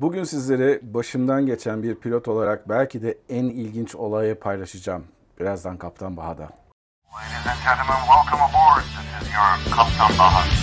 Bugün sizlere başımdan geçen bir pilot olarak belki de en ilginç olayı paylaşacağım. Birazdan Kaptan Baha'da. Ladies and gentlemen, welcome aboard. This is your Kaptan Baha.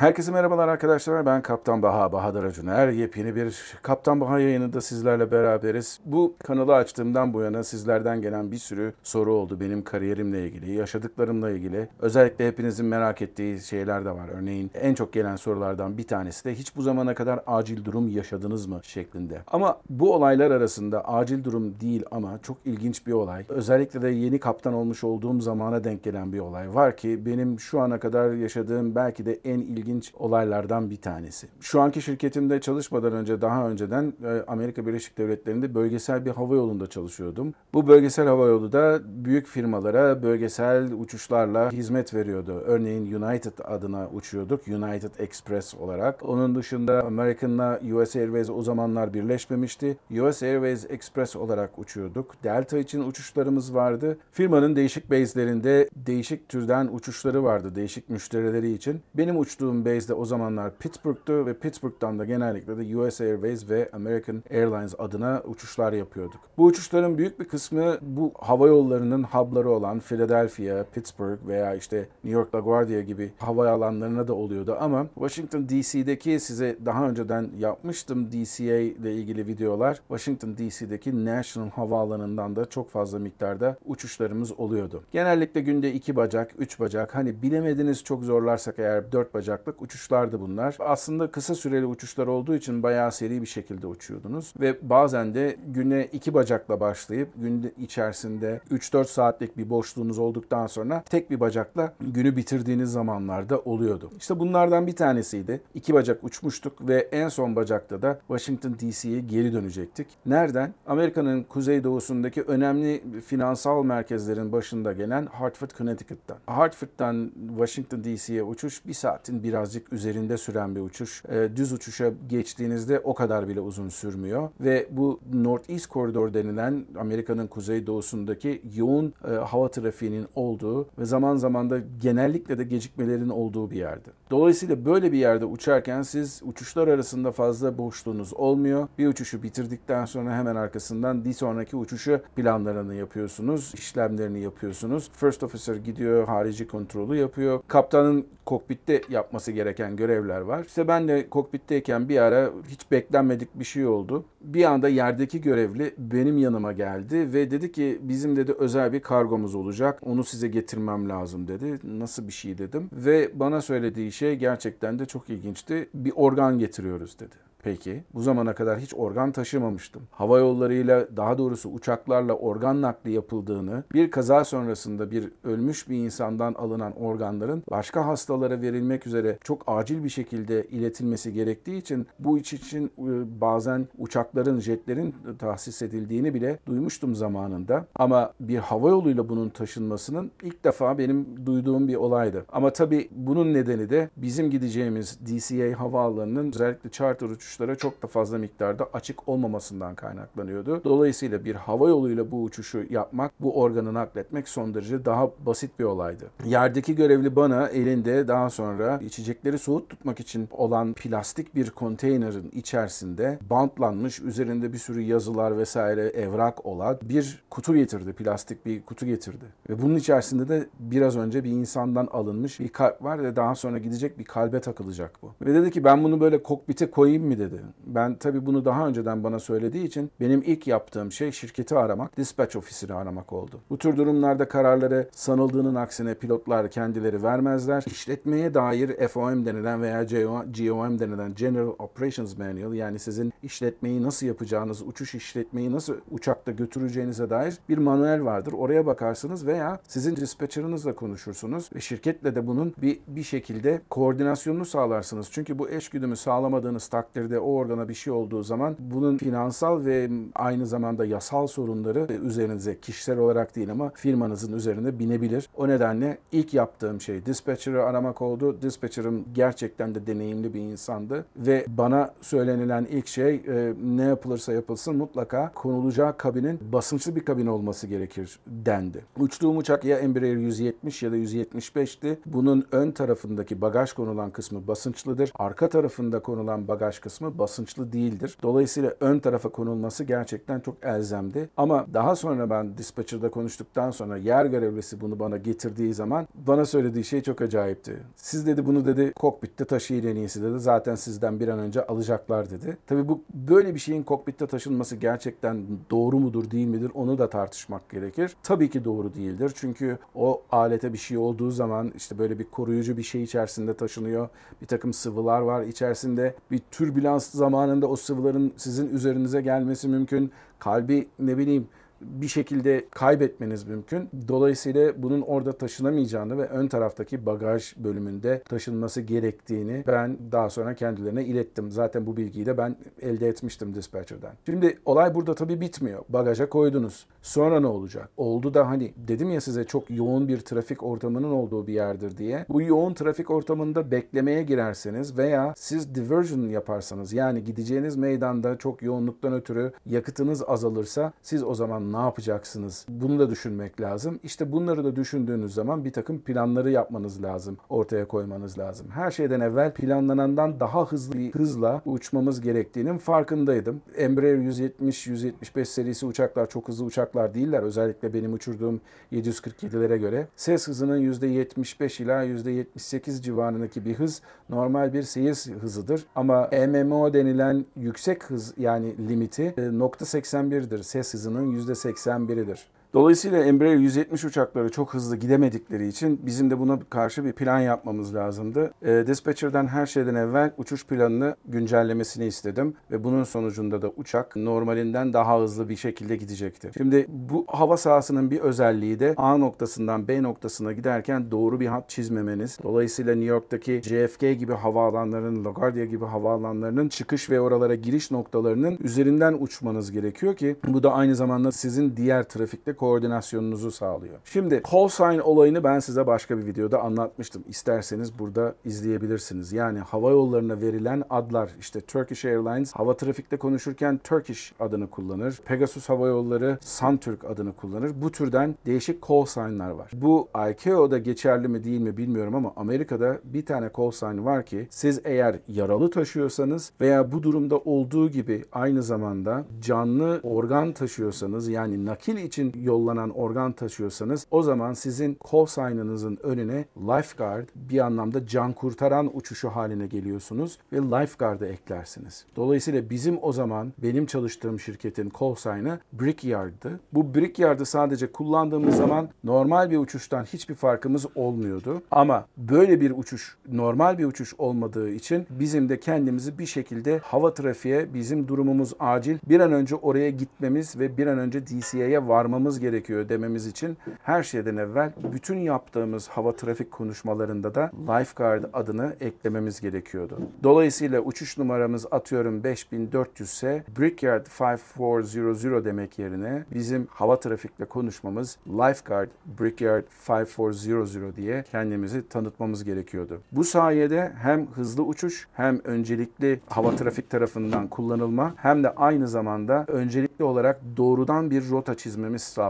Herkese merhabalar arkadaşlar. Ben Kaptan Baha, Bahadır Acuner. Yepyeni bir Kaptan Baha yayınında sizlerle beraberiz. Bu kanalı açtığımdan bu yana sizlerden gelen bir sürü soru oldu benim kariyerimle ilgili, yaşadıklarımla ilgili. Özellikle hepinizin merak ettiği şeyler de var. Örneğin en çok gelen sorulardan bir tanesi de hiç bu zamana kadar acil durum yaşadınız mı şeklinde. Ama bu olaylar arasında acil durum değil ama çok ilginç bir olay. Özellikle de yeni kaptan olmuş olduğum zamana denk gelen bir olay var ki benim şu ana kadar yaşadığım belki de en ilginç olaylardan bir tanesi. Şu anki şirketimde çalışmadan önce daha önceden e, Amerika Birleşik Devletleri'nde bölgesel bir hava yolunda çalışıyordum. Bu bölgesel hava yolu da büyük firmalara bölgesel uçuşlarla hizmet veriyordu. Örneğin United adına uçuyorduk. United Express olarak. Onun dışında American'la US Airways o zamanlar birleşmemişti. US Airways Express olarak uçuyorduk. Delta için uçuşlarımız vardı. Firmanın değişik base'lerinde değişik türden uçuşları vardı. Değişik müşterileri için. Benim uçtuğum base de o zamanlar Pittsburgh'tu ve Pittsburgh'tan da genellikle de US Airways ve American Airlines adına uçuşlar yapıyorduk. Bu uçuşların büyük bir kısmı bu hava yollarının hub'ları olan Philadelphia, Pittsburgh veya işte New York LaGuardia gibi hava alanlarına da oluyordu ama Washington DC'deki size daha önceden yapmıştım DCA ile ilgili videolar. Washington DC'deki National Havaalanı'ndan da çok fazla miktarda uçuşlarımız oluyordu. Genellikle günde iki bacak, üç bacak hani bilemediniz çok zorlarsak eğer dört bacaklık uçuşlardı bunlar. Aslında kısa süreli uçuşlar olduğu için bayağı seri bir şekilde uçuyordunuz ve bazen de güne iki bacakla başlayıp gün içerisinde 3-4 saatlik bir boşluğunuz olduktan sonra tek bir bacakla günü bitirdiğiniz zamanlarda oluyordu. İşte bunlardan bir tanesiydi. İki bacak uçmuştuk ve en son bacakta da Washington DC'ye geri dönecektik. Nereden? Amerika'nın kuzeydoğusundaki önemli finansal merkezlerin başında gelen Hartford, Connecticut'tan. Hartford'dan Washington DC'ye uçuş bir saatin birazcık üzerinde süren bir uçuş. E, düz uçuşa geçtiğinizde o kadar bile uzun sürmüyor ve bu Northeast Corridor denilen Amerika'nın kuzeydoğusundaki yoğun e, hava trafiğinin olduğu ve zaman zaman da genellikle de gecikmelerin olduğu bir yerde. Dolayısıyla böyle bir yerde uçarken siz uçuşlar arasında fazla boşluğunuz olmuyor. Bir uçuşu bitirdikten sonra hemen arkasından bir sonraki uçuşu planlarını yapıyorsunuz, işlemlerini yapıyorsunuz. First Officer gidiyor, harici kontrolü yapıyor. Kaptanın kokpitte yapması gereken görevler var. İşte ben de kokpitteyken bir ara hiç beklenmedik bir şey oldu. Bir anda yerdeki görevli benim yanıma geldi ve dedi ki bizim dedi özel bir kargomuz olacak. Onu size getirmem lazım dedi. Nasıl bir şey dedim. Ve bana söylediği şey gerçekten de çok ilginçti. Bir organ getiriyoruz dedi. Peki bu zamana kadar hiç organ taşımamıştım. Hava yollarıyla daha doğrusu uçaklarla organ nakli yapıldığını, bir kaza sonrasında bir ölmüş bir insandan alınan organların başka hastalara verilmek üzere çok acil bir şekilde iletilmesi gerektiği için bu iş için e, bazen uçakların, jetlerin tahsis edildiğini bile duymuştum zamanında. Ama bir hava yoluyla bunun taşınmasının ilk defa benim duyduğum bir olaydı. Ama tabii bunun nedeni de bizim gideceğimiz DCA havaalanının özellikle charter uçuş uçuşlara çok da fazla miktarda açık olmamasından kaynaklanıyordu. Dolayısıyla bir hava yoluyla bu uçuşu yapmak, bu organı nakletmek son derece daha basit bir olaydı. Yerdeki görevli bana elinde daha sonra içecekleri soğuk tutmak için olan plastik bir konteynerin içerisinde bantlanmış, üzerinde bir sürü yazılar vesaire evrak olan bir kutu getirdi. Plastik bir kutu getirdi. Ve bunun içerisinde de biraz önce bir insandan alınmış bir kalp var ve daha sonra gidecek bir kalbe takılacak bu. Ve dedi ki ben bunu böyle kokpite koyayım mı dedi. Ben tabii bunu daha önceden bana söylediği için benim ilk yaptığım şey şirketi aramak, dispatch ofisini aramak oldu. Bu tür durumlarda kararları sanıldığının aksine pilotlar kendileri vermezler. İşletmeye dair FOM denilen veya GOM denilen General Operations Manual yani sizin işletmeyi nasıl yapacağınız, uçuş işletmeyi nasıl uçakta götüreceğinize dair bir manuel vardır. Oraya bakarsınız veya sizin dispatcher'ınızla konuşursunuz ve şirketle de bunun bir, bir şekilde koordinasyonunu sağlarsınız. Çünkü bu eş güdümü sağlamadığınız takdirde Dispatcher'de o organa bir şey olduğu zaman bunun finansal ve aynı zamanda yasal sorunları üzerinize kişisel olarak değil ama firmanızın üzerine binebilir. O nedenle ilk yaptığım şey Dispatcher'ı aramak oldu. Dispatcher'ım gerçekten de deneyimli bir insandı ve bana söylenilen ilk şey e, ne yapılırsa yapılsın mutlaka konulacağı kabinin basınçlı bir kabin olması gerekir dendi. Uçtuğum uçak ya Embraer 170 ya da 175'ti. Bunun ön tarafındaki bagaj konulan kısmı basınçlıdır. Arka tarafında konulan bagaj kısmı basınçlı değildir. Dolayısıyla ön tarafa konulması gerçekten çok elzemdi. Ama daha sonra ben dispatcher'da konuştuktan sonra yer görevlisi bunu bana getirdiği zaman bana söylediği şey çok acayipti. Siz dedi bunu dedi kokpitte taşıyın en iyisi dedi. Zaten sizden bir an önce alacaklar dedi. Tabii bu böyle bir şeyin kokpitte taşınması gerçekten doğru mudur değil midir onu da tartışmak gerekir. Tabii ki doğru değildir. Çünkü o alete bir şey olduğu zaman işte böyle bir koruyucu bir şey içerisinde taşınıyor. Bir takım sıvılar var içerisinde. Bir türbülans zamanında o sıvıların sizin üzerinize gelmesi mümkün. Kalbi ne bileyim bir şekilde kaybetmeniz mümkün. Dolayısıyla bunun orada taşınamayacağını ve ön taraftaki bagaj bölümünde taşınması gerektiğini ben daha sonra kendilerine ilettim. Zaten bu bilgiyi de ben elde etmiştim dispatcher'dan. Şimdi olay burada tabii bitmiyor. Bagaja koydunuz. Sonra ne olacak? Oldu da hani dedim ya size çok yoğun bir trafik ortamının olduğu bir yerdir diye. Bu yoğun trafik ortamında beklemeye girerseniz veya siz diversion yaparsanız yani gideceğiniz meydanda çok yoğunluktan ötürü yakıtınız azalırsa siz o zaman ne yapacaksınız? Bunu da düşünmek lazım. İşte bunları da düşündüğünüz zaman bir takım planları yapmanız lazım. Ortaya koymanız lazım. Her şeyden evvel planlanandan daha hızlı bir hızla uçmamız gerektiğinin farkındaydım. Embraer 170-175 serisi uçaklar çok hızlı uçaklar değiller. Özellikle benim uçurduğum 747'lere göre. Ses hızının %75 ila %78 civarındaki bir hız normal bir seyir hızıdır. Ama MMO denilen yüksek hız yani limiti e, nokta .81'dir. Ses hızının %81'idir. Dolayısıyla Embraer 170 uçakları çok hızlı gidemedikleri için bizim de buna karşı bir plan yapmamız lazımdı. E, dispatcher'dan her şeyden evvel uçuş planını güncellemesini istedim ve bunun sonucunda da uçak normalinden daha hızlı bir şekilde gidecekti. Şimdi bu hava sahasının bir özelliği de A noktasından B noktasına giderken doğru bir hat çizmemeniz. Dolayısıyla New York'taki JFK gibi havaalanlarının, LaGuardia gibi havaalanlarının çıkış ve oralara giriş noktalarının üzerinden uçmanız gerekiyor ki bu da aynı zamanda sizin diğer trafikte koordinasyonunuzu sağlıyor. Şimdi sign olayını ben size başka bir videoda anlatmıştım. İsterseniz burada izleyebilirsiniz. Yani hava yollarına verilen adlar işte Turkish Airlines hava trafikte konuşurken Turkish adını kullanır. Pegasus Hava Yolları Suntürk adını kullanır. Bu türden değişik call sign'lar var. Bu ICAO'da geçerli mi değil mi bilmiyorum ama Amerika'da bir tane sign var ki siz eğer yaralı taşıyorsanız veya bu durumda olduğu gibi aynı zamanda canlı organ taşıyorsanız yani nakil için yollanan organ taşıyorsanız o zaman sizin call sign'ınızın önüne lifeguard bir anlamda can kurtaran uçuşu haline geliyorsunuz ve lifeguard'ı eklersiniz. Dolayısıyla bizim o zaman benim çalıştığım şirketin sign'ı Brickyard'dı. Bu Brickyard'ı sadece kullandığımız zaman normal bir uçuştan hiçbir farkımız olmuyordu. Ama böyle bir uçuş normal bir uçuş olmadığı için bizim de kendimizi bir şekilde hava trafiğe bizim durumumuz acil bir an önce oraya gitmemiz ve bir an önce DCA'ya varmamız gerekiyor dememiz için her şeyden evvel bütün yaptığımız hava trafik konuşmalarında da lifeguard adını eklememiz gerekiyordu. Dolayısıyla uçuş numaramız atıyorum 5400 ise Brickyard 5400 demek yerine bizim hava trafikle konuşmamız lifeguard Brickyard 5400 diye kendimizi tanıtmamız gerekiyordu. Bu sayede hem hızlı uçuş hem öncelikli hava trafik tarafından kullanılma hem de aynı zamanda öncelikli olarak doğrudan bir rota çizmemiz sağlandı.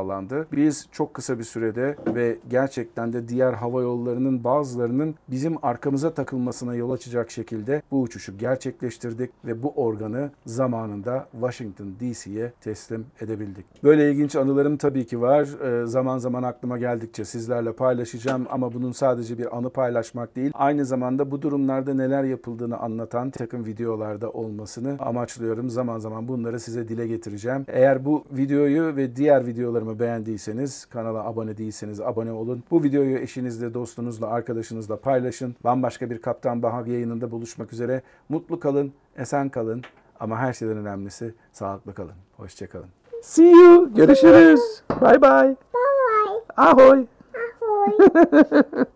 Biz çok kısa bir sürede ve gerçekten de diğer hava yollarının bazılarının bizim arkamıza takılmasına yol açacak şekilde bu uçuşu gerçekleştirdik ve bu organı zamanında Washington DC'ye teslim edebildik. Böyle ilginç anılarım tabii ki var. Ee, zaman zaman aklıma geldikçe sizlerle paylaşacağım ama bunun sadece bir anı paylaşmak değil, aynı zamanda bu durumlarda neler yapıldığını anlatan takım videolarda olmasını amaçlıyorum. Zaman zaman bunları size dile getireceğim. Eğer bu videoyu ve diğer videolarımı beğendiyseniz, kanala abone değilseniz abone olun. Bu videoyu eşinizle, dostunuzla, arkadaşınızla paylaşın. Bambaşka bir Kaptan Bahar yayınında buluşmak üzere. Mutlu kalın, esen kalın ama her şeyden önemlisi sağlıklı kalın. Hoşçakalın. See you. Görüşürüz. Bye bye. Bye. Ahoy. Ahoy.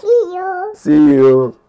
See you. See you.